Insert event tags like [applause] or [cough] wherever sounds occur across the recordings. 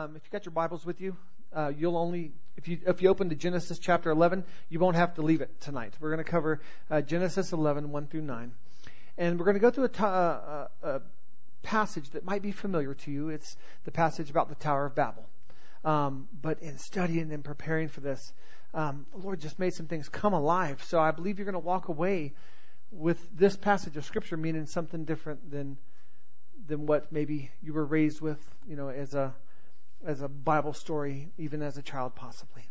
Um, if you got your Bibles with you, uh, you'll only if you if you open to Genesis chapter 11, you won't have to leave it tonight. We're going to cover uh, Genesis 11 1 through 9, and we're going to go through a, t- uh, a passage that might be familiar to you. It's the passage about the Tower of Babel. Um, but in studying and preparing for this, um, the Lord just made some things come alive. So I believe you're going to walk away with this passage of Scripture meaning something different than than what maybe you were raised with, you know, as a as a Bible story, even as a child, possibly.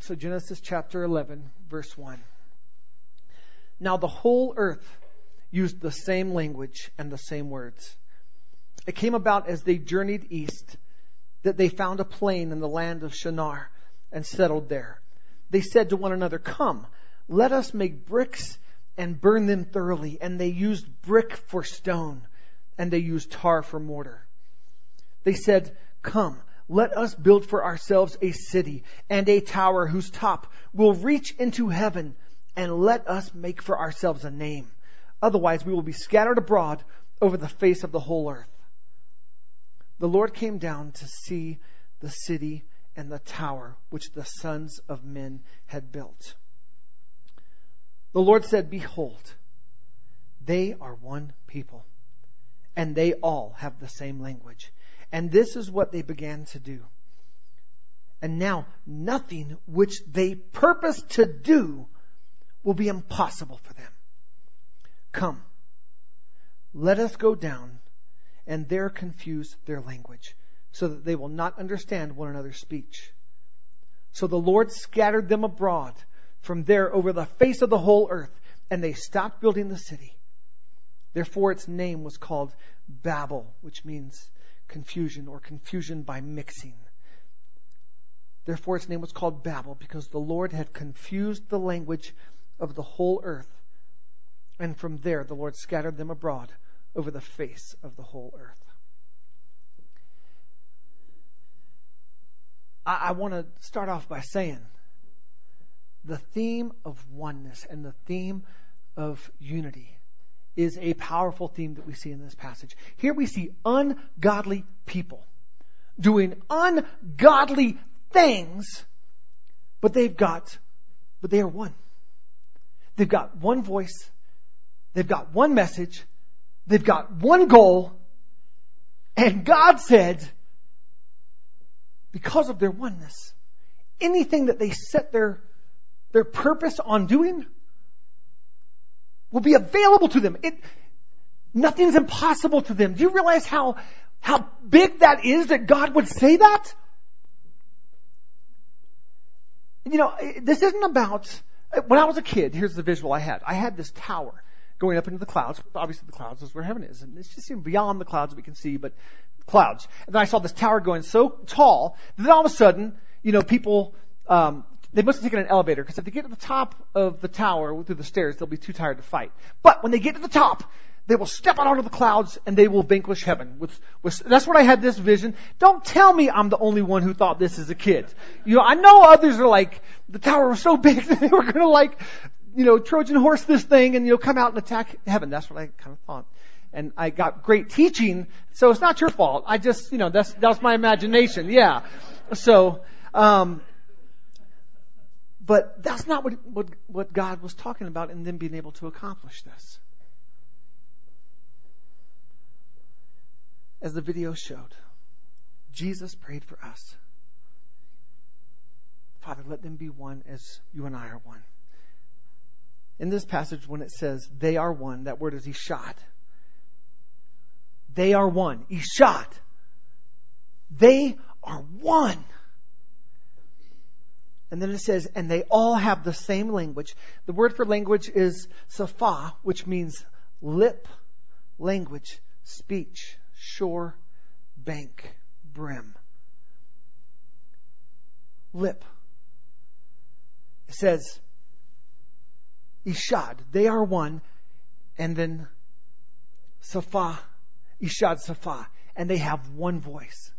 So, Genesis chapter 11, verse 1. Now, the whole earth used the same language and the same words. It came about as they journeyed east that they found a plain in the land of Shinar and settled there. They said to one another, Come, let us make bricks and burn them thoroughly. And they used brick for stone, and they used tar for mortar. They said, Come, let us build for ourselves a city and a tower whose top will reach into heaven, and let us make for ourselves a name. Otherwise, we will be scattered abroad over the face of the whole earth. The Lord came down to see the city and the tower which the sons of men had built. The Lord said, Behold, they are one people, and they all have the same language. And this is what they began to do. And now, nothing which they purpose to do will be impossible for them. Come, let us go down and there confuse their language, so that they will not understand one another's speech. So the Lord scattered them abroad from there over the face of the whole earth, and they stopped building the city. Therefore, its name was called Babel, which means confusion or confusion by mixing. Therefore, its name was called Babel because the Lord had confused the language of the whole earth. And from there, the Lord scattered them abroad over the face of the whole earth. I, I want to start off by saying the theme of oneness and the theme of unity is a powerful theme that we see in this passage. Here we see ungodly people doing ungodly things, but they've got, but they are one. They've got one voice. They've got one message. They've got one goal. And God said, because of their oneness, anything that they set their, their purpose on doing, will be available to them. It, nothing's impossible to them. Do you realize how, how big that is that God would say that? You know, this isn't about, when I was a kid, here's the visual I had. I had this tower going up into the clouds. Obviously the clouds is where heaven is. And it's just beyond the clouds that we can see, but clouds. And then I saw this tower going so tall that then all of a sudden, you know, people, um, they must have taken an elevator because if they get to the top of the tower through the stairs, they'll be too tired to fight. But when they get to the top, they will step out onto the clouds and they will vanquish heaven. With, with, that's what I had this vision. Don't tell me I'm the only one who thought this as a kid. You know, I know others are like, the tower was so [laughs] big that they were gonna like, you know, Trojan horse this thing and, you know, come out and attack heaven. That's what I kind of thought. And I got great teaching, so it's not your fault. I just, you know, that's, that was my imagination. Yeah. So, um, but that's not what, what, what God was talking about in them being able to accomplish this. As the video showed, Jesus prayed for us. Father, let them be one as you and I are one. In this passage, when it says they are one, that word is echad. They are one. Echad. They are one. And then it says, and they all have the same language. The word for language is safa, which means lip, language, speech, shore, bank, brim. Lip. It says, Echad, they are one, and then Safa, Echad Safa, and they have one voice.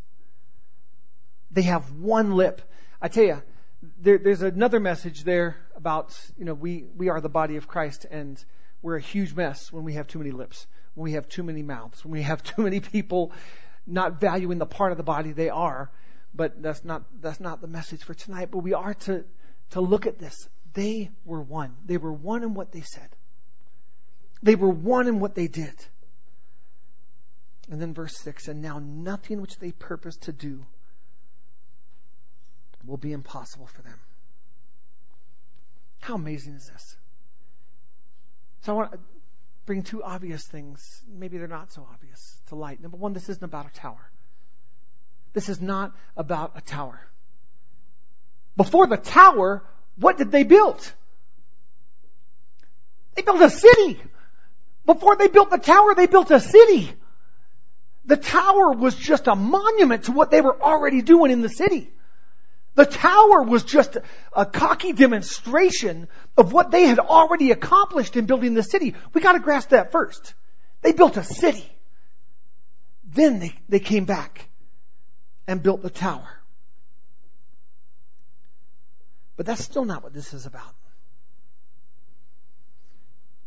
They have one lip. I tell you, there, there's another message there about, you know, we, we are the body of Christ and we're a huge mess when we have too many lips, when we have too many mouths, when we have too many people not valuing the part of the body they are. But that's not, that's not the message for tonight. But we are to, to look at this. They were one. They were one in what they said. They were one in what they did. And then verse 6 And now nothing which they purpose to do will be impossible for them. How amazing is this? So I want to bring two obvious things. Maybe they're not so obvious to light. Number one, this isn't about a tower. This is not about a tower. Before the tower, what did they build? They built a city. Before they built the tower, they built a city. The tower was just a monument to what they were already doing in the city. The tower was just a cocky demonstration of what they had already accomplished in building the city. We gotta grasp that first. They built a city. Then they, they came back and built the tower. But that's still not what this is about.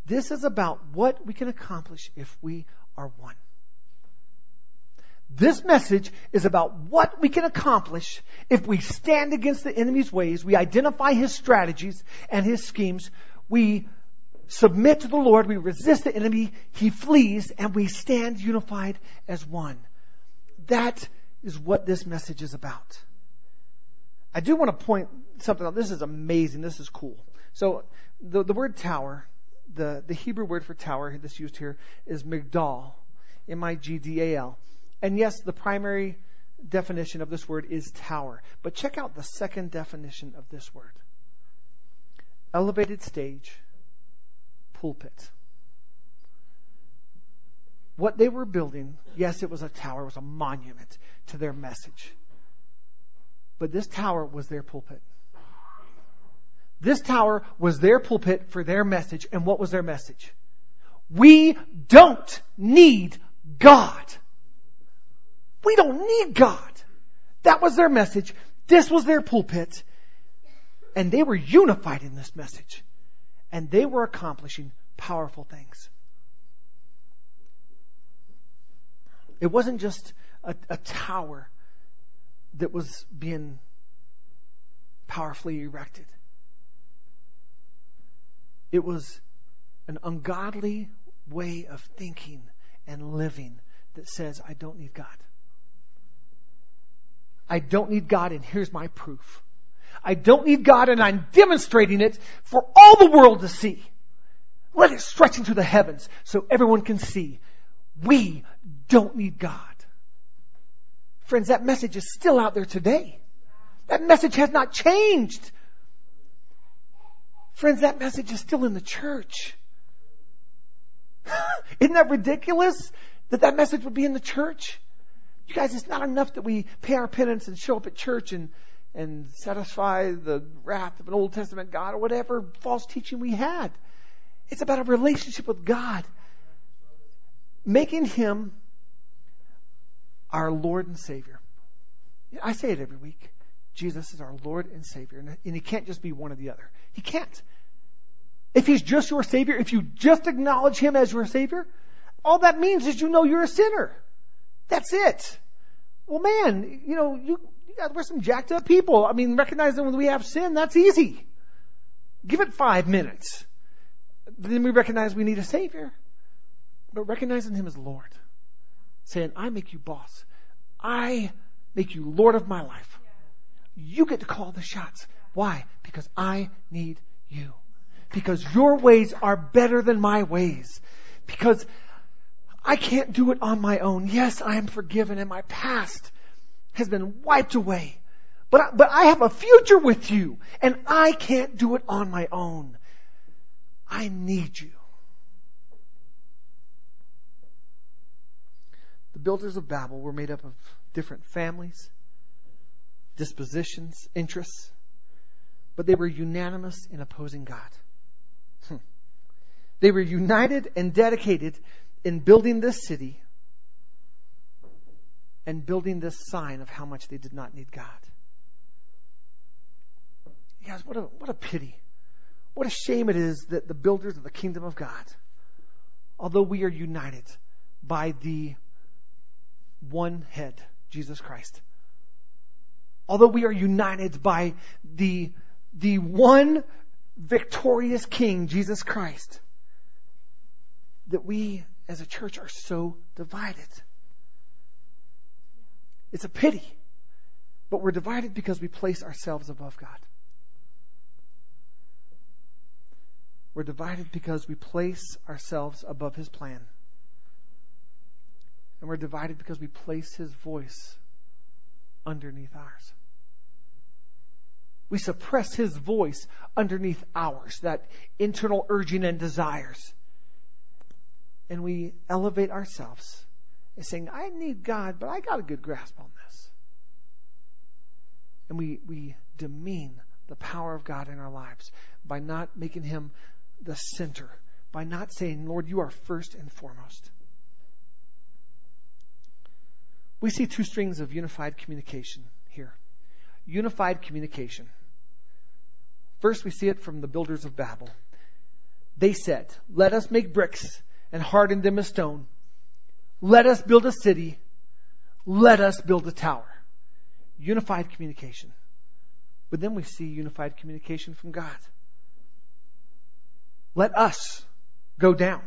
This is about what we can accomplish if we are one. This message is about what we can accomplish if we stand against the enemy's ways, we identify his strategies and his schemes, we submit to the Lord, we resist the enemy, he flees, and we stand unified as one. That is what this message is about. I do want to point something out. This is amazing. This is cool. So the, the word tower, the, the Hebrew word for tower that's used here is migdal, M-I-G-D-A-L. And yes, the primary definition of this word is tower. But check out the second definition of this word. Elevated stage, pulpit. What they were building, yes, it was a tower, it was a monument to their message. But this tower was their pulpit. This tower was their pulpit for their message. And what was their message? We don't need God. We don't need God. That was their message. This was their pulpit. And they were unified in this message. And they were accomplishing powerful things. It wasn't just a, a tower that was being powerfully erected. It was an ungodly way of thinking and living that says, I don't need God. I don't need God, and here's my proof. I don't need God, and I'm demonstrating it for all the world to see. Let it stretch into the heavens so everyone can see. We don't need God. Friends, that message is still out there today. That message has not changed. Friends, that message is still in the church. [laughs] Isn't that ridiculous that that message would be in the church? You guys, it's not enough that we pay our penance and show up at church and, and satisfy the wrath of an Old Testament God or whatever false teaching we had. It's about a relationship with God. Making Him our Lord and Savior. I say it every week. Jesus is our Lord and Savior. And He can't just be one or the other. He can't. If He's just your Savior, if you just acknowledge Him as your Savior, all that means is you know you're a sinner. That's it. Well, man, you know, you, you guys, we're some jacked up people. I mean, recognizing when we have sin, that's easy. Give it five minutes. Then we recognize we need a Savior. But recognizing Him as Lord. Saying, I make you boss. I make you Lord of my life. You get to call the shots. Why? Because I need you. Because your ways are better than my ways. Because I can't do it on my own. Yes, I am forgiven and my past has been wiped away. But I, but I have a future with you and I can't do it on my own. I need you. The builders of Babel were made up of different families, dispositions, interests, but they were unanimous in opposing God. Hmm. They were united and dedicated in building this city and building this sign of how much they did not need God. Guys, what a, what a pity. What a shame it is that the builders of the kingdom of God, although we are united by the one head, Jesus Christ. Although we are united by the, the one victorious King, Jesus Christ, that we as a church are so divided. It's a pity. But we're divided because we place ourselves above God. We're divided because we place ourselves above His plan. And we're divided because we place His voice underneath ours. We suppress His voice underneath ours, that internal urging and desires. And we elevate ourselves and saying, I need God, but I got a good grasp on this. And we, we demean the power of God in our lives by not making Him the center, by not saying, Lord, you are first and foremost. We see two strings of unified communication here. Unified communication. First, we see it from the builders of Babel. They said, Let us make bricks and hardened them as stone. Let us build a city. Let us build a tower. Unified communication. But then we see unified communication from God. Let us go down.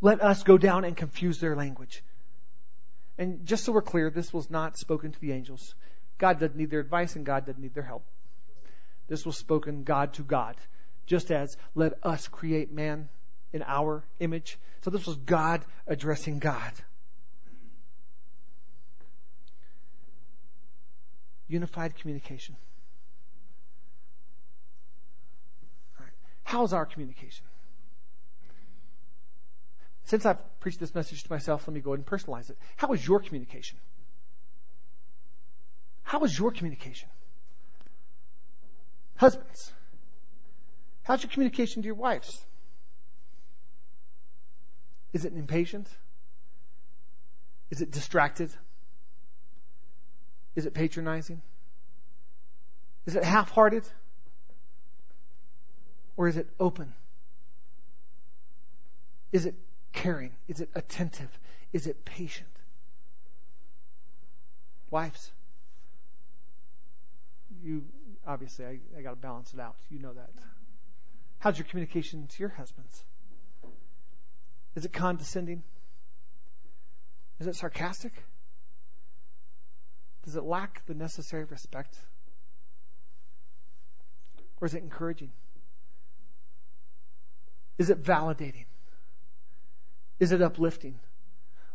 Let us go down and confuse their language. And just so we're clear, this was not spoken to the angels. God doesn't need their advice and God doesn't need their help. This was spoken God to God. Just as let us create man in our image. So this was God addressing God. Unified communication. How's our communication? Since I've preached this message to myself, let me go ahead and personalize it. How is your communication? How is your communication? Husbands, how's your communication to your wives? Is it impatient? Is it distracted? Is it patronizing? Is it half hearted? Or is it open? Is it caring? Is it attentive? Is it patient? Wives, you obviously, I, I got to balance it out. You know that. How's your communication to your husbands? Is it condescending? Is it sarcastic? Does it lack the necessary respect? Or is it encouraging? Is it validating? Is it uplifting?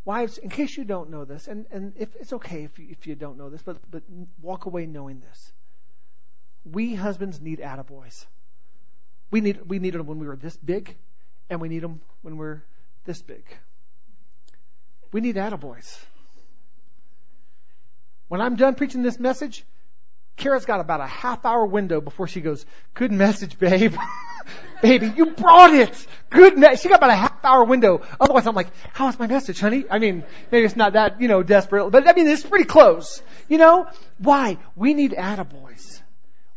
Wives, in case you don't know this, and, and if it's okay if you, if you don't know this, but, but walk away knowing this. We husbands need attaboys. We need we needed them when we were this big, and we need them when we're this big. We need attaboys. When I'm done preaching this message, Kara's got about a half hour window before she goes, Good message, babe. [laughs] Baby, you brought it. Good. She got about a half hour window. Otherwise, I'm like, How's my message, honey? I mean, maybe it's not that, you know, desperate, but I mean, it's pretty close. You know? Why? We need attaboys.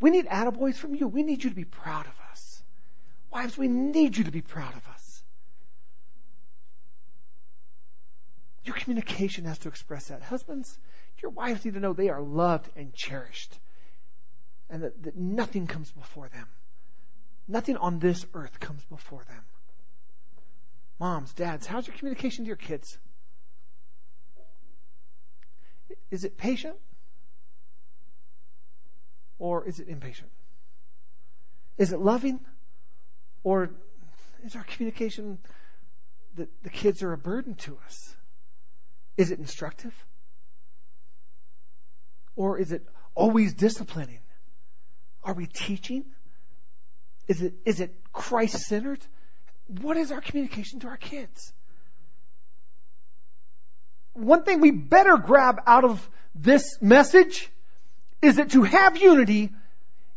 We need attaboys from you. We need you to be proud of us. Wives, we need you to be proud of us. Your communication has to express that. Husbands, your wives need to know they are loved and cherished. And that, that nothing comes before them. Nothing on this earth comes before them. Moms, dads, how's your communication to your kids? Is it patient? Or is it impatient? Is it loving? Or is our communication that the kids are a burden to us? Is it instructive? Or is it always disciplining? Are we teaching? Is it, is it Christ centered? What is our communication to our kids? One thing we better grab out of this message is that to have unity,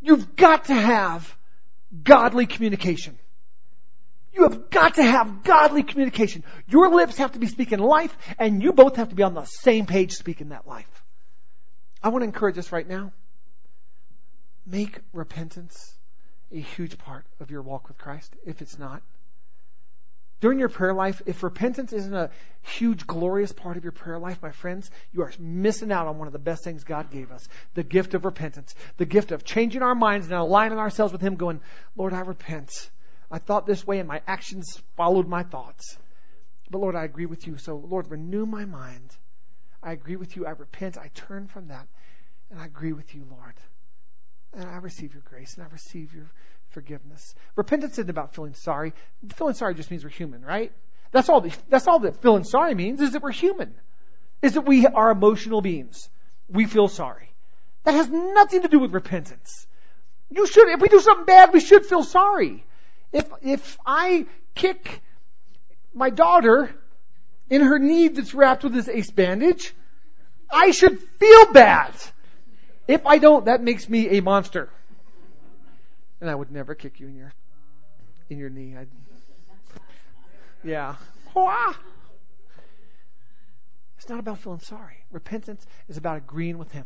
you've got to have godly communication. You have got to have godly communication. Your lips have to be speaking life, and you both have to be on the same page speaking that life. I want to encourage us right now. Make repentance a huge part of your walk with Christ, if it's not. during your prayer life, if repentance isn't a huge, glorious part of your prayer life, my friends, you are missing out on one of the best things God gave us the gift of repentance, the gift of changing our minds and aligning ourselves with Him, going, Lord, I repent. I thought this way and my actions followed my thoughts. But Lord, I agree with you. So, Lord, renew my mind. I agree with you. I repent. I turn from that. And I agree with you, Lord. And I receive your grace and I receive your forgiveness. Repentance isn't about feeling sorry. Feeling sorry just means we're human, right? That's all. The, that's all that feeling sorry means is that we're human. Is that we are emotional beings. We feel sorry. That has nothing to do with repentance. You should, if we do something bad, we should feel sorry. If, if I kick my daughter in her knee that's wrapped with this ace bandage, I should feel bad. If I don't, that makes me a monster and I would never kick you in your in your knee. I'd, yeah. It's not about feeling sorry. Repentance is about agreeing with Him.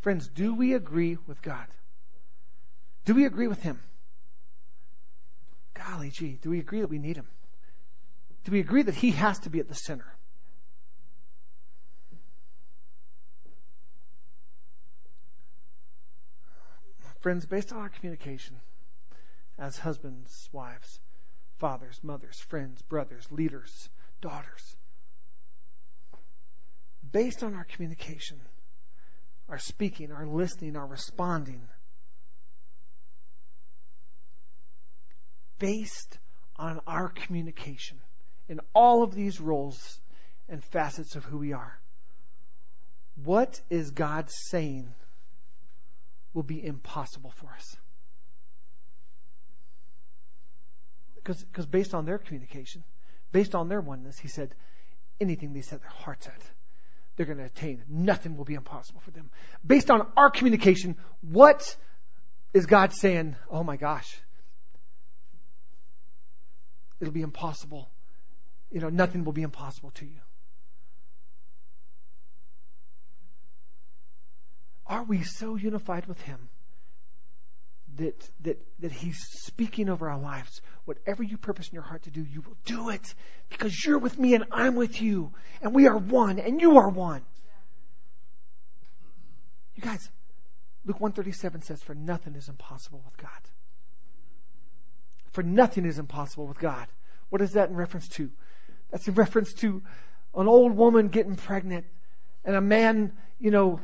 Friends, do we agree with God? Do we agree with Him? Golly gee, do we agree that we need Him? Do we agree that He has to be at the center? Friends, based on our communication as husbands, wives, fathers, mothers, friends, brothers, leaders, daughters, based on our communication, our speaking, our listening, our responding, based on our communication in all of these roles and facets of who we are. What is God saying will be impossible for us. Because, based on their communication, based on their oneness, he said, anything they set their hearts at, they're going to attain. Nothing will be impossible for them. Based on our communication, what is God saying? Oh my gosh, it'll be impossible. You know, nothing will be impossible to you. Are we so unified with Him that, that, that He's speaking over our lives? Whatever you purpose in your heart to do, you will do it because you're with me and I'm with you and we are one and you are one. You guys, Luke 137 says, For nothing is impossible with God. For nothing is impossible with God. What is that in reference to? That's in reference to an old woman getting pregnant and a man, you know,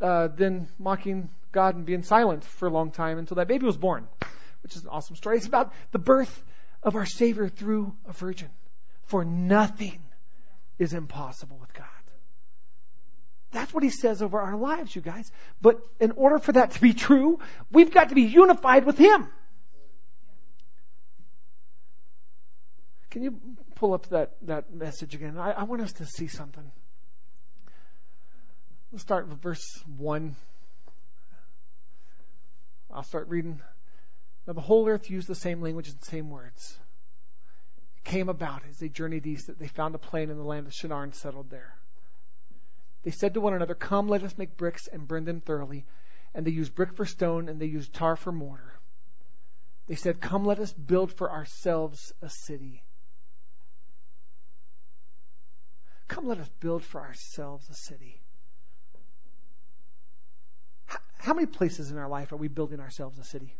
uh, then mocking God and being silent for a long time until that baby was born, which is an awesome story. It's about the birth of our Savior through a virgin. For nothing is impossible with God. That's what he says over our lives, you guys. But in order for that to be true, we've got to be unified with him. Can you pull up that, that message again? I, I want us to see something. Let's start with verse 1. I'll start reading. Now, the whole earth used the same language and the same words. It came about as they journeyed east that they found a plain in the land of Shinar and settled there. They said to one another, Come, let us make bricks and burn them thoroughly. And they used brick for stone and they used tar for mortar. They said, Come, let us build for ourselves a city. Come, let us build for ourselves a city. How many places in our life are we building ourselves a city?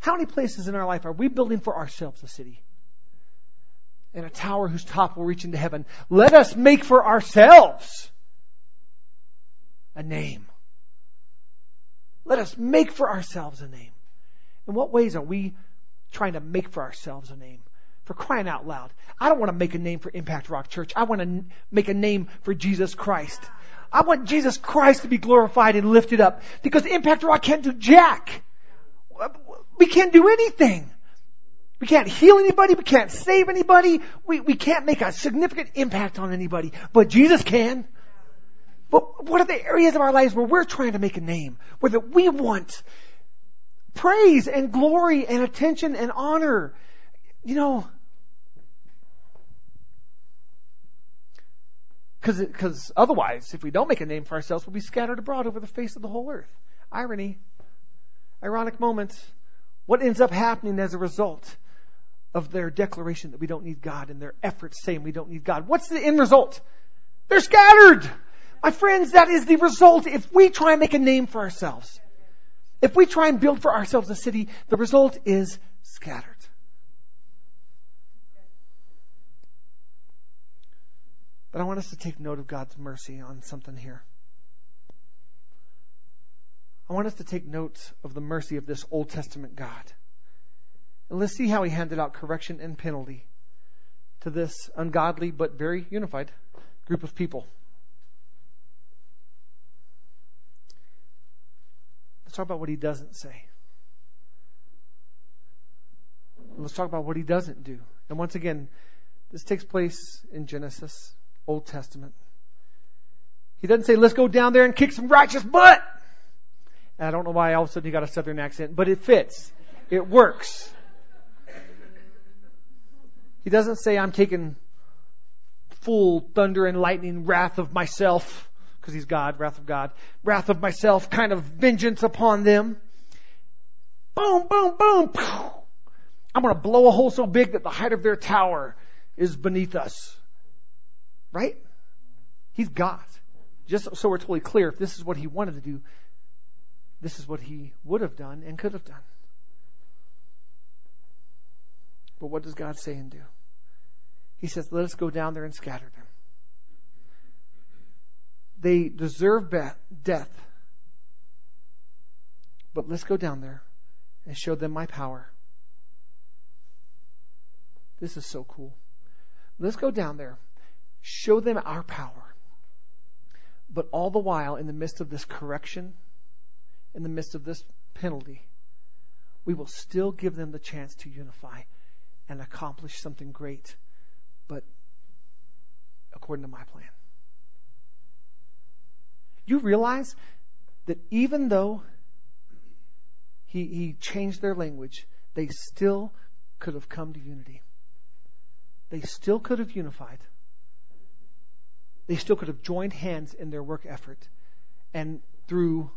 How many places in our life are we building for ourselves a city? And a tower whose top will reach into heaven. Let us make for ourselves a name. Let us make for ourselves a name. In what ways are we trying to make for ourselves a name? For crying out loud. I don't want to make a name for Impact Rock Church. I want to make a name for Jesus Christ. I want Jesus Christ to be glorified and lifted up because Impact Rock can't do jack. We can't do anything. We can't heal anybody. We can't save anybody. We, we can't make a significant impact on anybody. But Jesus can. But what are the areas of our lives where we're trying to make a name? Where that we want praise and glory and attention and honor. You know, Because otherwise, if we don't make a name for ourselves, we'll be scattered abroad over the face of the whole earth. Irony. Ironic moment. What ends up happening as a result? of their declaration that we don't need God and their efforts saying we don't need God. What's the end result? They're scattered. My friends, that is the result if we try and make a name for ourselves. If we try and build for ourselves a city, the result is scattered. But I want us to take note of God's mercy on something here. I want us to take note of the mercy of this Old Testament God. And let's see how he handed out correction and penalty to this ungodly but very unified group of people. Let's talk about what he doesn't say. Let's talk about what he doesn't do. And once again, this takes place in Genesis, Old Testament. He doesn't say, let's go down there and kick some righteous butt. And I don't know why all of a sudden he got a southern accent, but it fits. It works. He doesn't say, I'm taking full thunder and lightning wrath of myself, because he's God, wrath of God, wrath of myself, kind of vengeance upon them. Boom, boom, boom. I'm going to blow a hole so big that the height of their tower is beneath us. Right? He's God. Just so we're totally clear, if this is what he wanted to do, this is what he would have done and could have done. But what does God say and do? He says, let us go down there and scatter them. They deserve death. But let's go down there and show them my power. This is so cool. Let's go down there, show them our power. But all the while, in the midst of this correction, in the midst of this penalty, we will still give them the chance to unify and accomplish something great, but according to my plan. You realize that even though he, he changed their language, they still could have come to unity. They still could have unified. They still could have joined hands in their work effort. And through,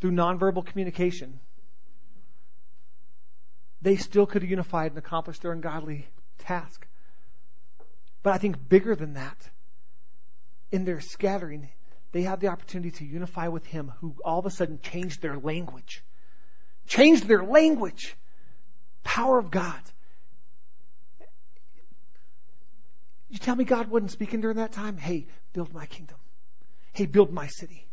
through nonverbal communication, they still could have unified and accomplished their ungodly task. But I think bigger than that, in their scattering, they had the opportunity to unify with Him who all of a sudden changed their language. Changed their language. Power of God. You tell me God wasn't speaking during that time? Hey, build my kingdom. Hey, build my city.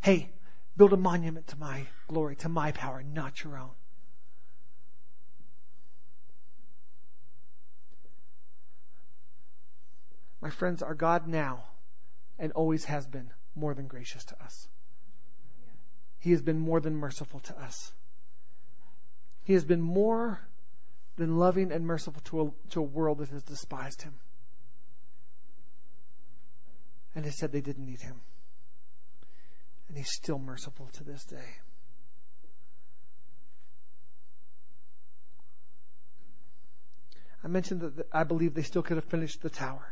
Hey, build a monument to my glory, to my power, not your own. My friends, our God now and always has been more than gracious to us. He has been more than merciful to us. He has been more than loving and merciful to a, to a world that has despised him. And they said they didn't need him. And he's still merciful to this day. I mentioned that I believe they still could have finished the tower.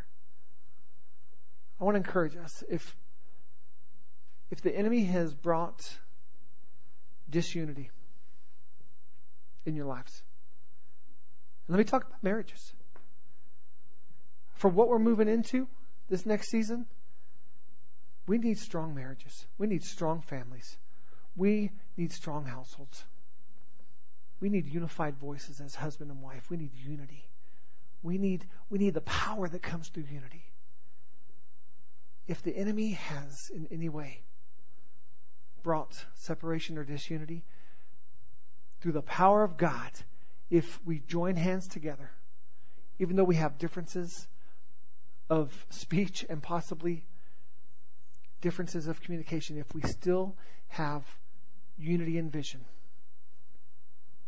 I want to encourage us if if the enemy has brought disunity in your lives. let me talk about marriages. For what we're moving into this next season, we need strong marriages. We need strong families. We need strong households. We need unified voices as husband and wife. We need unity. We need, we need the power that comes through unity if the enemy has in any way brought separation or disunity, through the power of God, if we join hands together, even though we have differences of speech and possibly differences of communication, if we still have unity and vision,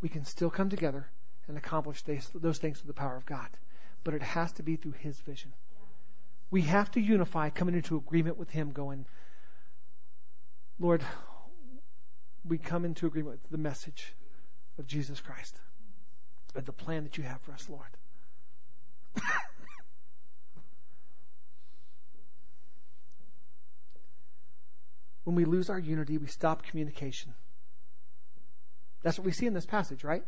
we can still come together and accomplish those things through the power of God. But it has to be through His vision. We have to unify, coming into agreement with Him, going, Lord, we come into agreement with the message of Jesus Christ, of the plan that you have for us, Lord. When we lose our unity, we stop communication. That's what we see in this passage, right?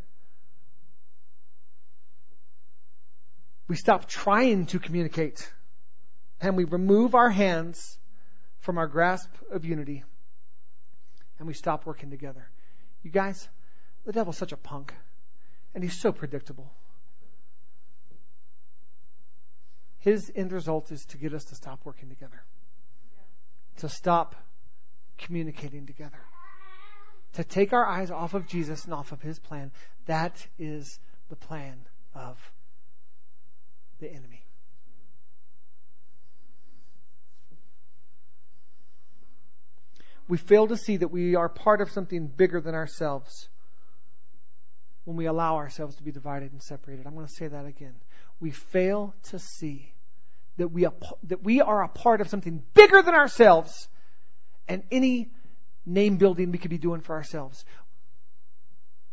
we stop trying to communicate and we remove our hands from our grasp of unity and we stop working together. You guys, the devil's such a punk and he's so predictable. His end result is to get us to stop working together, to stop communicating together, to take our eyes off of Jesus and off of his plan. That is the plan of the enemy. We fail to see that we are part of something bigger than ourselves when we allow ourselves to be divided and separated. I'm going to say that again. We fail to see that we, that we are a part of something bigger than ourselves and any name building we could be doing for ourselves.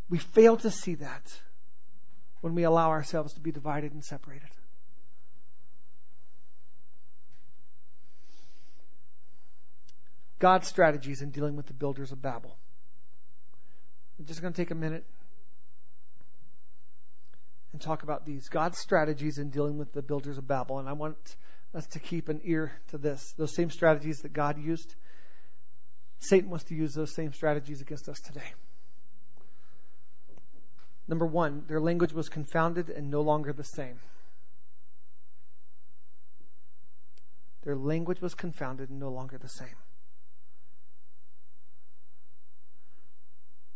We fail to see that when we allow ourselves to be divided and separated. God's strategies in dealing with the builders of Babel. I'm just going to take a minute and talk about these. God's strategies in dealing with the builders of Babel. And I want us to keep an ear to this. Those same strategies that God used, Satan wants to use those same strategies against us today. Number one, their language was confounded and no longer the same. Their language was confounded and no longer the same.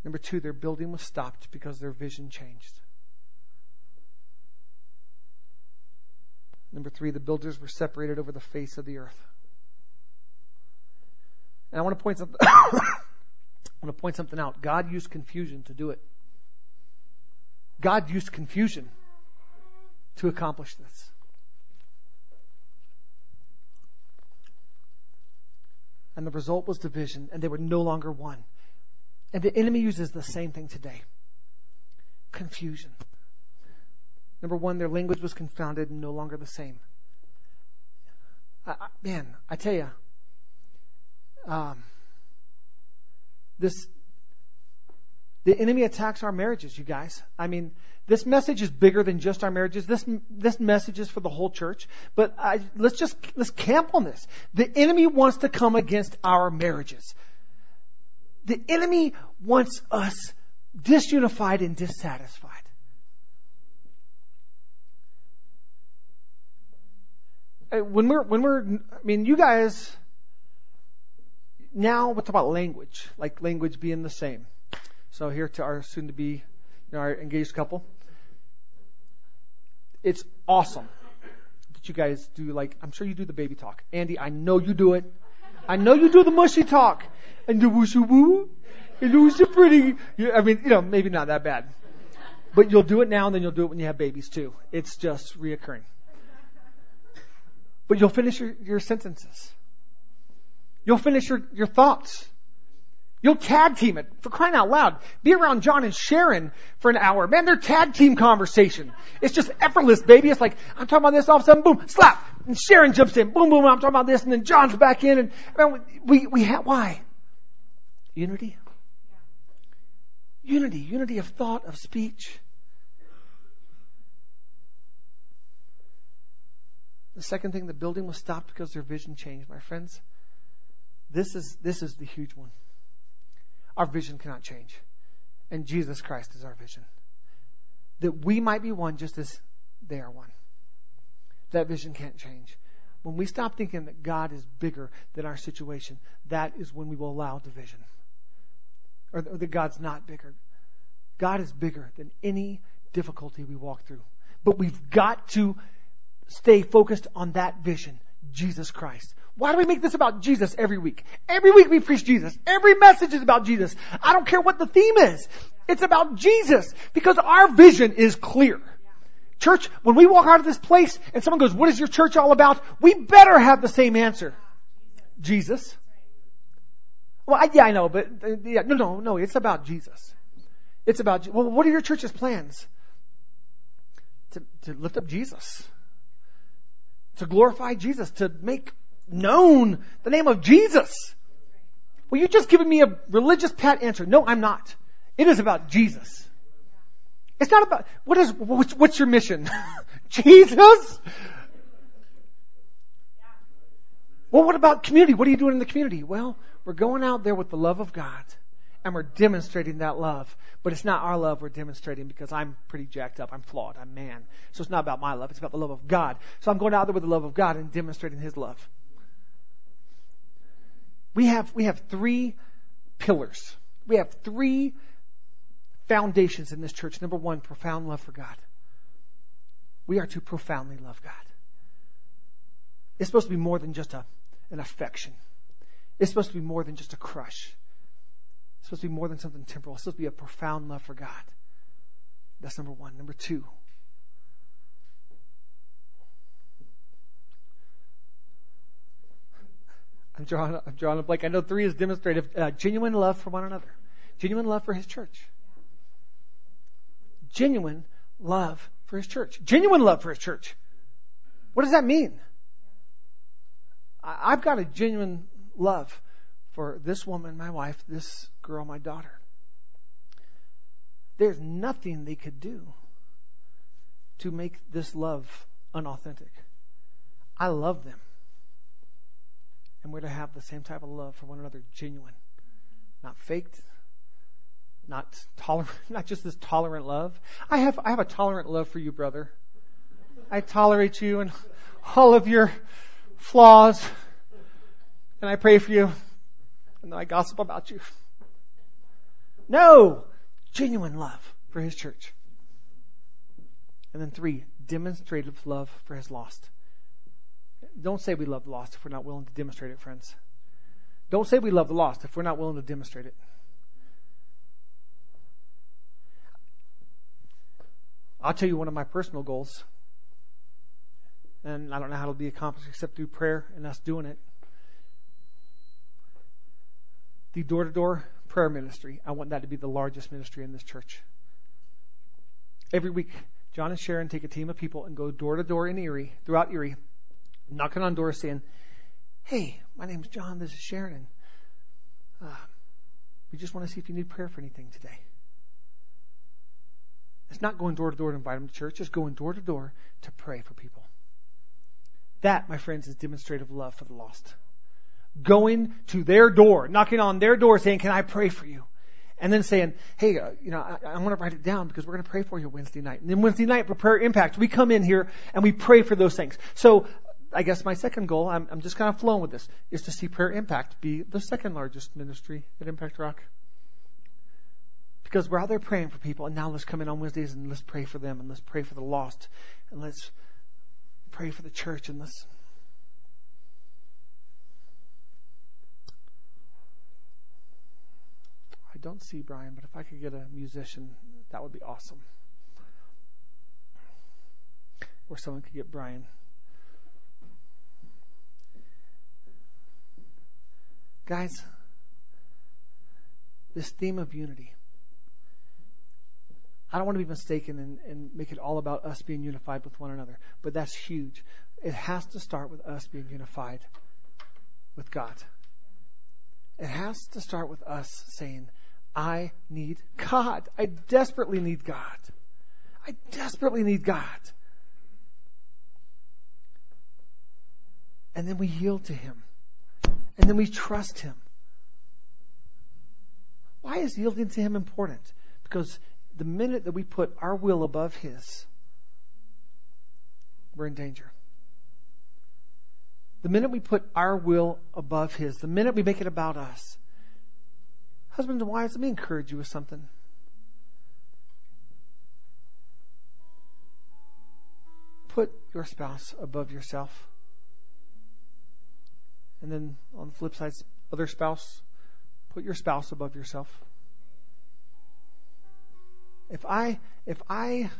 Number two, their building was stopped because their vision changed. Number three, the builders were separated over the face of the earth. And I want to point something. [coughs] I want to point something out. God used confusion to do it. God used confusion to accomplish this. And the result was division, and they were no longer one. And the enemy uses the same thing today confusion. Number one, their language was confounded and no longer the same. I, I, man, I tell you, um, this the enemy attacks our marriages, you guys. I mean, this message is bigger than just our marriages. This this message is for the whole church. But I, let's just let's camp on this. The enemy wants to come against our marriages. The enemy wants us disunified and dissatisfied. Uh, when we're when we're I mean you guys now talk about language, like language being the same. So here to our soon to be you know, our engaged couple. It's awesome that you guys do like I'm sure you do the baby talk. Andy, I know you do it. I know you do the mushy talk and the wooshy woo and the wooshy pretty. I mean, you know, maybe not that bad. But you'll do it now and then you'll do it when you have babies too. It's just reoccurring. But you'll finish your, your sentences. You'll finish your, your thoughts. You'll tag team it for crying out loud. Be around John and Sharon for an hour. Man, they're tag team conversation. It's just effortless, baby. It's like, I'm talking about this, all of a sudden, boom, slap. And Sharon jumps in, boom, boom, I'm talking about this, and then John's back in, and man, we, we have, why? Unity? Unity, unity of thought, of speech. The second thing, the building was stopped because their vision changed, my friends. This is, this is the huge one. Our vision cannot change. And Jesus Christ is our vision. That we might be one just as they are one. That vision can't change. When we stop thinking that God is bigger than our situation, that is when we will allow division. Or, or that God's not bigger. God is bigger than any difficulty we walk through. But we've got to stay focused on that vision, Jesus Christ. Why do we make this about Jesus every week? Every week we preach Jesus. Every message is about Jesus. I don't care what the theme is. It's about Jesus because our vision is clear. Church, when we walk out of this place and someone goes, what is your church all about? We better have the same answer. Jesus. Well, I, yeah, I know, but uh, yeah, no, no, no, it's about Jesus. It's about, well, what are your church's plans? To, to lift up Jesus. To glorify Jesus. To make known the name of Jesus. Well, you're just giving me a religious pat answer. No, I'm not. It is about Jesus. It's not about, what is, what's, what's your mission? [laughs] Jesus? Well, what about community? What are you doing in the community? Well, we're going out there with the love of God and we're demonstrating that love. But it's not our love we're demonstrating because I'm pretty jacked up. I'm flawed. I'm man. So it's not about my love. It's about the love of God. So I'm going out there with the love of God and demonstrating His love. We have, we have three pillars. We have three foundations in this church. Number one, profound love for God. We are to profoundly love God. It's supposed to be more than just a, an affection. It's supposed to be more than just a crush. It's supposed to be more than something temporal. It's supposed to be a profound love for God. That's number one. Number two, I'm drawing, I'm drawing a blank. I know three is demonstrative. Uh, genuine love for one another. Genuine love for his church. Genuine love for his church. Genuine love for his church. What does that mean? I've got a genuine love for this woman, my wife, this girl, my daughter. There's nothing they could do to make this love unauthentic. I love them. And we're to have the same type of love for one another, genuine, not faked, not tolerant, [laughs] not just this tolerant love. I have, I have a tolerant love for you, brother. I tolerate you and all of your flaws, and I pray for you, and then I gossip about you. No! Genuine love for his church. And then three, demonstrative love for his lost. Don't say we love the lost if we're not willing to demonstrate it, friends. Don't say we love the lost if we're not willing to demonstrate it. I'll tell you one of my personal goals. And I don't know how it'll be accomplished except through prayer and us doing it. The door to door prayer ministry, I want that to be the largest ministry in this church. Every week, John and Sharon take a team of people and go door to door in Erie, throughout Erie, knocking on doors saying, Hey, my name's John, this is Sharon. Uh, we just want to see if you need prayer for anything today. It's not going door to door to invite them to church, it's going door to door to pray for people. That, my friends, is demonstrative love for the lost. Going to their door, knocking on their door saying, Can I pray for you? And then saying, Hey, uh, you know, I, I want to write it down because we're going to pray for you Wednesday night. And then Wednesday night for prayer impact, we come in here and we pray for those things. So I guess my second goal, I'm, I'm just kind of flowing with this, is to see Prayer Impact be the second largest ministry at Impact Rock. Because we're out there praying for people, and now let's come in on Wednesdays and let's pray for them, and let's pray for the lost, and let's pray for the church, and let's. I don't see Brian, but if I could get a musician, that would be awesome. Or someone could get Brian. Guys, this theme of unity. I don't want to be mistaken and, and, make it all about us being unified with one another, but that's huge. It has to start with us being unified with God. It has to start with us saying, I need God. I desperately need God. I desperately need God. And then we yield to Him. And then we trust Him. Why is yielding to Him important? Because the minute that we put our will above His, we're in danger. The minute we put our will above His, the minute we make it about us, husbands and wives, let me encourage you with something. Put your spouse above yourself. And then on the flip side, other spouse, put your spouse above yourself. If I if I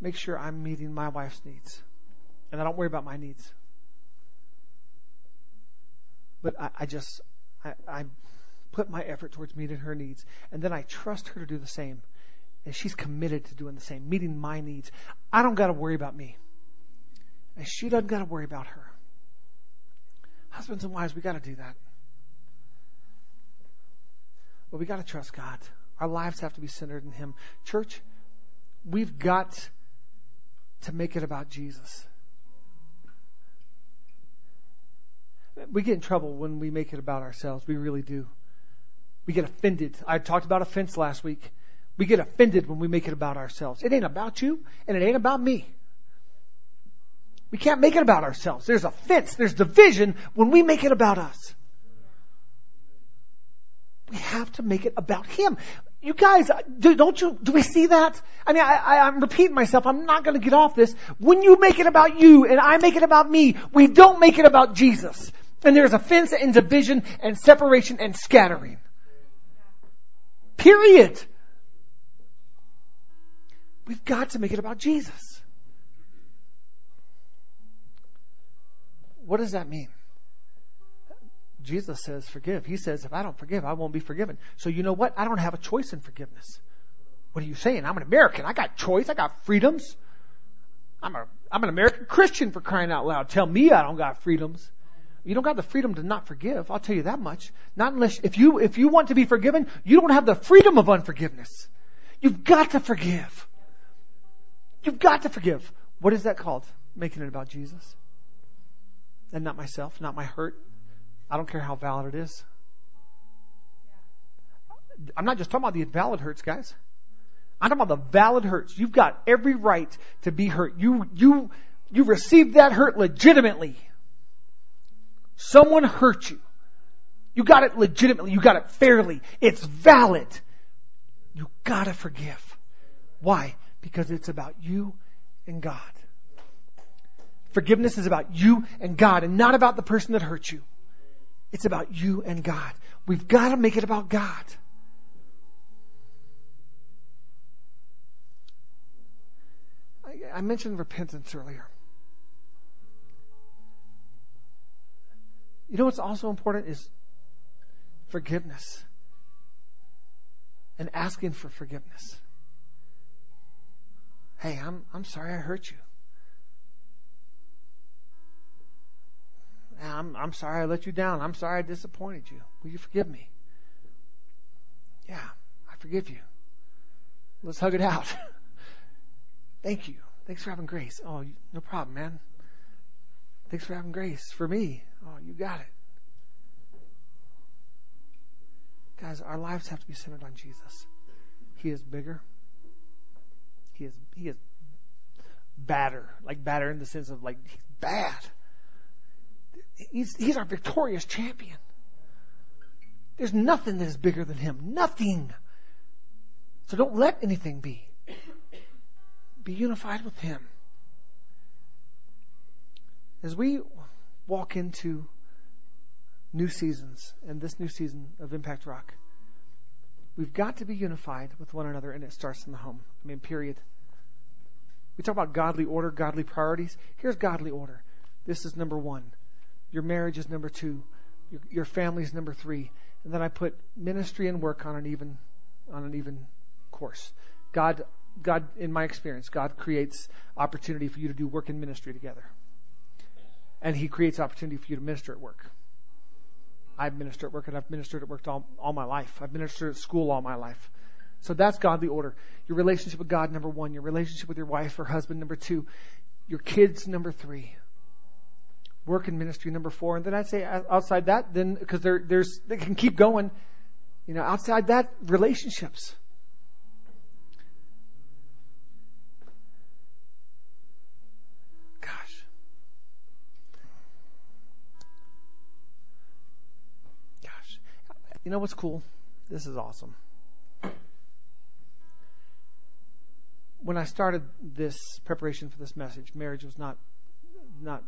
make sure I'm meeting my wife's needs, and I don't worry about my needs, but I, I just I, I put my effort towards meeting her needs, and then I trust her to do the same, and she's committed to doing the same, meeting my needs. I don't got to worry about me, and she doesn't got to worry about her. Husbands and wives, we got to do that. But we got to trust God. Our lives have to be centered in Him. Church, we've got to make it about Jesus. We get in trouble when we make it about ourselves. We really do. We get offended. I talked about offense last week. We get offended when we make it about ourselves. It ain't about you, and it ain't about me. We can't make it about ourselves. There's offense, there's division when we make it about us. We have to make it about Him. You guys, do, don't you, do we see that? I mean, I, I'm repeating myself. I'm not going to get off this. When you make it about you and I make it about me, we don't make it about Jesus. And there's offense and division and separation and scattering. Period. We've got to make it about Jesus. What does that mean? Jesus says, forgive. He says, if I don't forgive, I won't be forgiven. So you know what? I don't have a choice in forgiveness. What are you saying? I'm an American. I got choice. I got freedoms. I'm a, I'm an American Christian for crying out loud. Tell me I don't got freedoms. You don't got the freedom to not forgive. I'll tell you that much. Not unless, if you, if you want to be forgiven, you don't have the freedom of unforgiveness. You've got to forgive. You've got to forgive. What is that called? Making it about Jesus. And not myself, not my hurt. I don't care how valid it is. I'm not just talking about the invalid hurts, guys. I'm talking about the valid hurts. You've got every right to be hurt. You, you, you received that hurt legitimately. Someone hurt you. You got it legitimately. You got it fairly. It's valid. You gotta forgive. Why? Because it's about you and God. Forgiveness is about you and God and not about the person that hurt you. It's about you and God. We've got to make it about God. I, I mentioned repentance earlier. You know what's also important is forgiveness and asking for forgiveness. Hey, I'm, I'm sorry I hurt you. I'm, I'm sorry I let you down. I'm sorry I disappointed you. Will you forgive me? Yeah, I forgive you. Let's hug it out. [laughs] Thank you. Thanks for having grace. Oh, no problem, man. Thanks for having grace for me. Oh, you got it. Guys, our lives have to be centered on Jesus. He is bigger. He is he is badder, like badder in the sense of like he's bad. He's he's our victorious champion. There's nothing that is bigger than him. Nothing. So don't let anything be. Be unified with him. As we walk into new seasons and this new season of Impact Rock, we've got to be unified with one another, and it starts in the home. I mean, period. We talk about godly order, godly priorities. Here's godly order. This is number one. Your marriage is number two. Your, your family is number three. And then I put ministry and work on an even on an even course. God, God, in my experience, God creates opportunity for you to do work and ministry together and He creates opportunity for you to minister at work. I've ministered at work and I've ministered at work all, all my life. I've ministered at school all my life. So that's godly order. Your relationship with God, number one. Your relationship with your wife or husband, number two. Your kids, number three. Work in ministry, number four. And then I'd say uh, outside that, then, because there, there's, they can keep going. You know, outside that, relationships. Gosh. Gosh. You know what's cool? This is awesome. When I started this preparation for this message, marriage was not not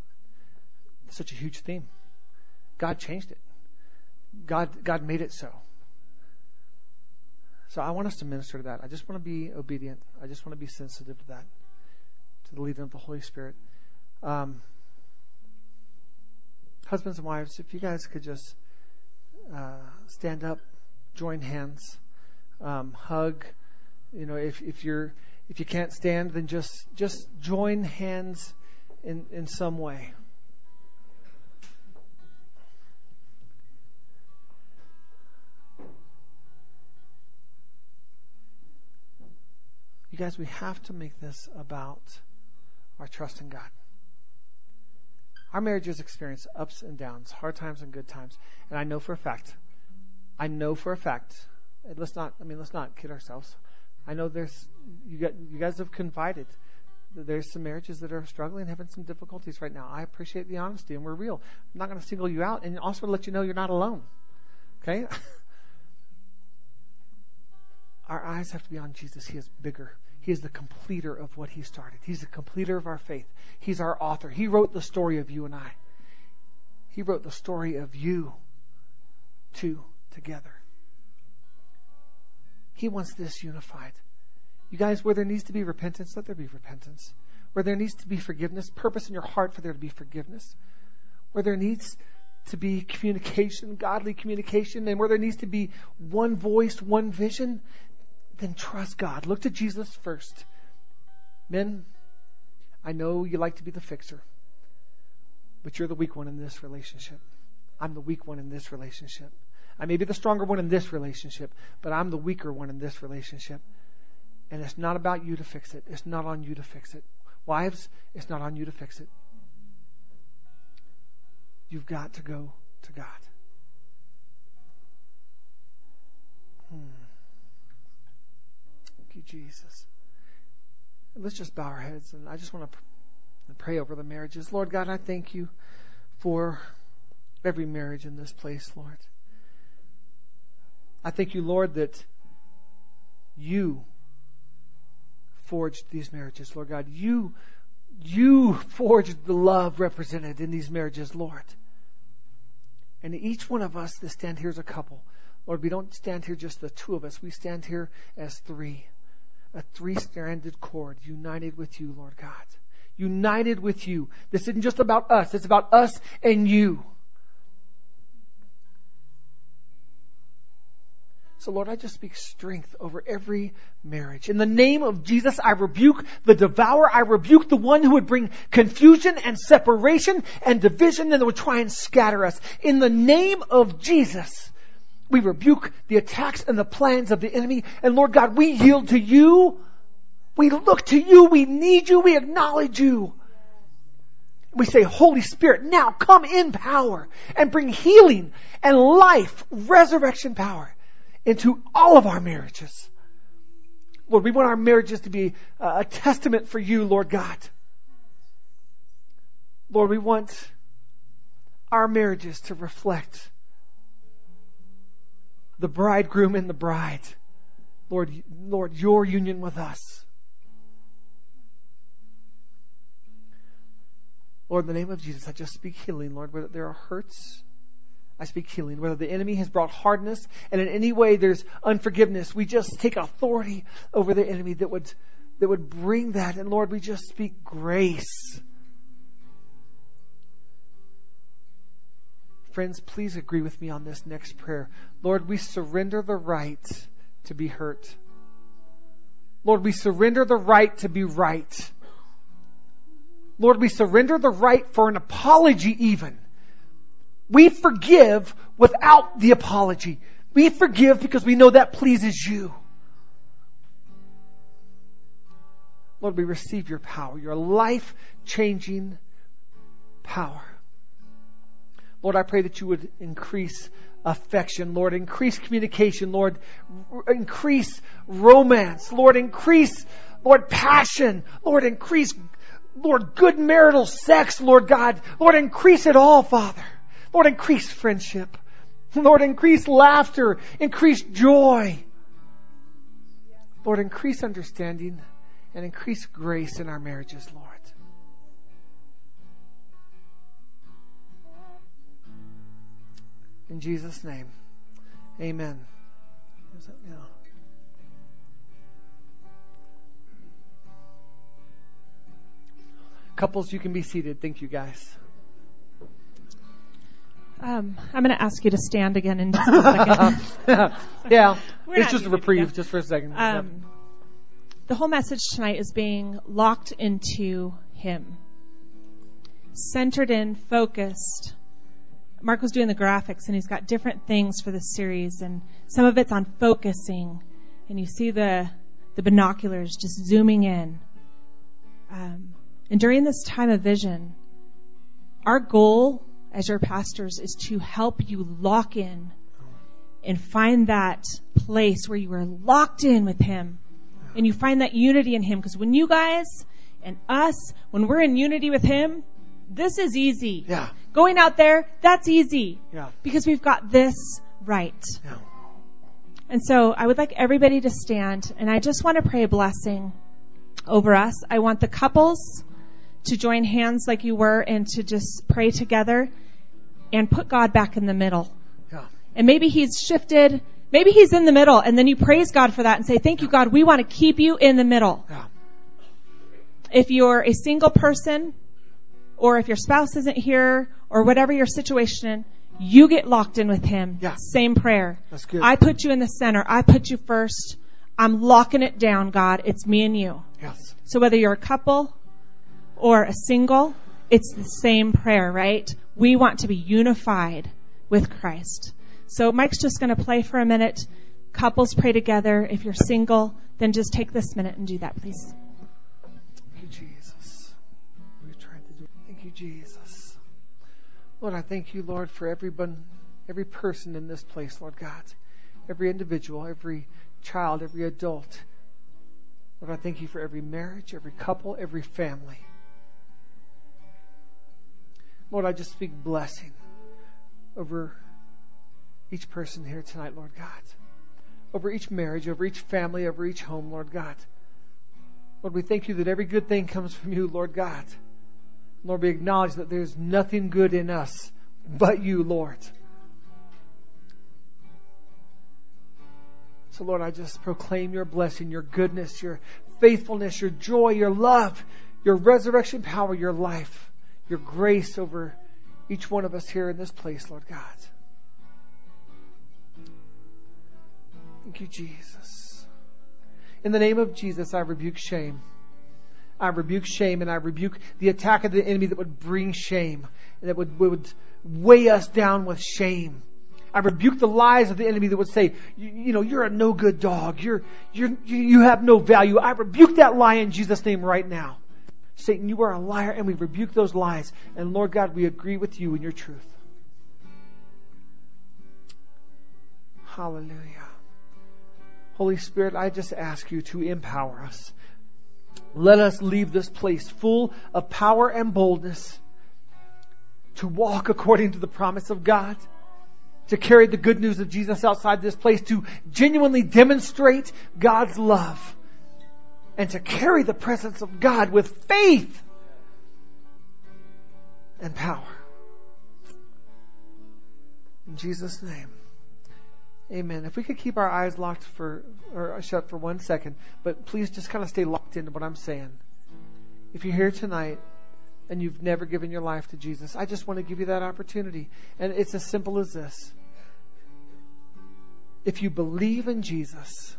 such a huge theme. God changed it. God God made it so. So I want us to minister to that. I just want to be obedient. I just want to be sensitive to that, to the leading of the Holy Spirit. Um, husbands and wives, if you guys could just uh, stand up, join hands, um, hug. You know, if, if you're if you can't stand, then just just join hands in in some way. You guys, we have to make this about our trust in God. Our marriages experience ups and downs, hard times and good times. And I know for a fact, I know for a fact, let's not, I mean, let's not kid ourselves. I know there's, you, got, you guys have confided. There's some marriages that are struggling, and having some difficulties right now. I appreciate the honesty, and we're real. I'm not going to single you out, and also let you know you're not alone. Okay? [laughs] Our eyes have to be on Jesus. He is bigger. He is the completer of what He started. He's the completer of our faith. He's our author. He wrote the story of you and I. He wrote the story of you two together. He wants this unified. You guys, where there needs to be repentance, let there be repentance. Where there needs to be forgiveness, purpose in your heart for there to be forgiveness. Where there needs to be communication, godly communication, and where there needs to be one voice, one vision, then trust God. Look to Jesus first. Men, I know you like to be the fixer, but you're the weak one in this relationship. I'm the weak one in this relationship. I may be the stronger one in this relationship, but I'm the weaker one in this relationship. And it's not about you to fix it. It's not on you to fix it. Wives, it's not on you to fix it. You've got to go to God. Hmm. You, Jesus. Let's just bow our heads, and I just want to pray over the marriages. Lord God, I thank you for every marriage in this place, Lord. I thank you, Lord, that you forged these marriages, Lord God. You, you forged the love represented in these marriages, Lord. And each one of us that stand here as a couple, Lord, we don't stand here just the two of us. We stand here as three. A three stranded cord united with you, Lord God. United with you. This isn't just about us, it's about us and you. So, Lord, I just speak strength over every marriage. In the name of Jesus, I rebuke the devourer. I rebuke the one who would bring confusion and separation and division and would try and scatter us. In the name of Jesus, we rebuke the attacks and the plans of the enemy. And Lord God, we yield to you. We look to you. We need you. We acknowledge you. We say, Holy Spirit, now come in power and bring healing and life, resurrection power into all of our marriages. Lord, we want our marriages to be uh, a testament for you, Lord God. Lord, we want our marriages to reflect the bridegroom and the bride. Lord, Lord, your union with us. Lord, in the name of Jesus, I just speak healing, Lord, whether there are hurts I speak healing. Whether the enemy has brought hardness and in any way there's unforgiveness, we just take authority over the enemy that would, that would bring that. And Lord, we just speak grace. Friends, please agree with me on this next prayer. Lord, we surrender the right to be hurt. Lord, we surrender the right to be right. Lord, we surrender the right for an apology even. We forgive without the apology. We forgive because we know that pleases you. Lord, we receive your power, your life changing power. Lord, I pray that you would increase affection, Lord, increase communication, Lord, increase romance, Lord, increase, Lord, passion, Lord, increase, Lord, good marital sex, Lord God, Lord, increase it all, Father. Lord, increase friendship. Lord, increase laughter, increase joy. Lord, increase understanding and increase grace in our marriages, Lord. In Jesus' name, amen. Couples, you can be seated. Thank you, guys. Um, I'm going to ask you to stand again in just a second. [laughs] yeah, it's just a reprieve, just for a second. Um, the whole message tonight is being locked into Him, centered in, focused. Mark was doing the graphics, and he's got different things for this series, and some of it's on focusing, and you see the the binoculars, just zooming in. Um, and during this time of vision, our goal as your pastors is to help you lock in and find that place where you are locked in with Him and you find that unity in Him. Because when you guys and us, when we're in unity with Him, this is easy. Yeah. Going out there, that's easy. Yeah. Because we've got this right. Yeah. And so I would like everybody to stand, and I just want to pray a blessing over us. I want the couples to join hands like you were and to just pray together and put God back in the middle. Yeah. And maybe He's shifted, maybe He's in the middle, and then you praise God for that and say, Thank you, God, we want to keep you in the middle. Yeah. If you're a single person, or if your spouse isn't here, or whatever your situation, you get locked in with Him. Yeah. Same prayer. That's good. I put you in the center. I put you first. I'm locking it down, God. It's me and you. Yes. So whether you're a couple or a single, it's the same prayer, right? We want to be unified with Christ. So Mike's just going to play for a minute. Couples pray together. If you're single, then just take this minute and do that, please. Jesus. Lord, I thank you, Lord, for everyone, every person in this place, Lord God, every individual, every child, every adult. Lord, I thank you for every marriage, every couple, every family. Lord, I just speak blessing over each person here tonight, Lord God. Over each marriage, over each family, over each home, Lord God. Lord, we thank you that every good thing comes from you, Lord God. Lord, we acknowledge that there's nothing good in us but you, Lord. So, Lord, I just proclaim your blessing, your goodness, your faithfulness, your joy, your love, your resurrection power, your life, your grace over each one of us here in this place, Lord God. Thank you, Jesus. In the name of Jesus, I rebuke shame. I rebuke shame and I rebuke the attack of the enemy that would bring shame and that would, would weigh us down with shame. I rebuke the lies of the enemy that would say, you, you know, you're a no good dog. You're, you're, you have no value. I rebuke that lie in Jesus' name right now. Satan, you are a liar, and we rebuke those lies. And Lord God, we agree with you in your truth. Hallelujah. Holy Spirit, I just ask you to empower us. Let us leave this place full of power and boldness to walk according to the promise of God, to carry the good news of Jesus outside this place, to genuinely demonstrate God's love, and to carry the presence of God with faith and power. In Jesus' name. Amen. If we could keep our eyes locked for or shut for one second, but please just kind of stay locked into what I'm saying. If you're here tonight and you've never given your life to Jesus, I just want to give you that opportunity. And it's as simple as this. If you believe in Jesus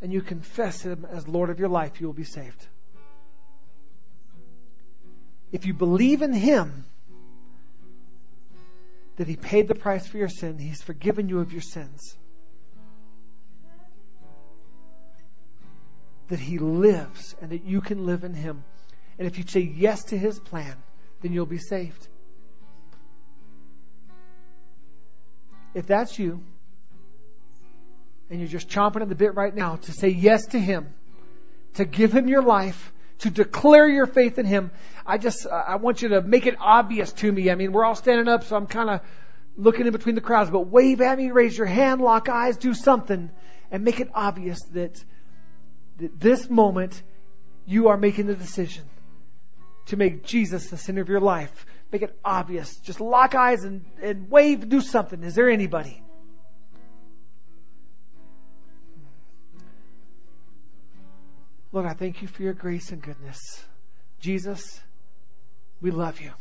and you confess him as Lord of your life, you will be saved. If you believe in him, that He paid the price for your sin. He's forgiven you of your sins. That He lives and that you can live in Him. And if you say yes to His plan, then you'll be saved. If that's you, and you're just chomping at the bit right now to say yes to Him, to give Him your life, to declare your faith in Him. I just, uh, I want you to make it obvious to me. I mean, we're all standing up, so I'm kind of looking in between the crowds, but wave at me, raise your hand, lock eyes, do something, and make it obvious that, that this moment you are making the decision to make Jesus the center of your life. Make it obvious. Just lock eyes and, and wave, do something. Is there anybody? Lord, I thank you for your grace and goodness. Jesus, we love you.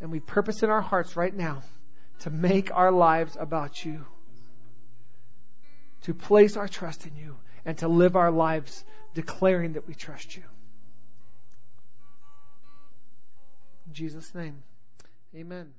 And we purpose in our hearts right now to make our lives about you, to place our trust in you, and to live our lives declaring that we trust you. In Jesus' name, amen.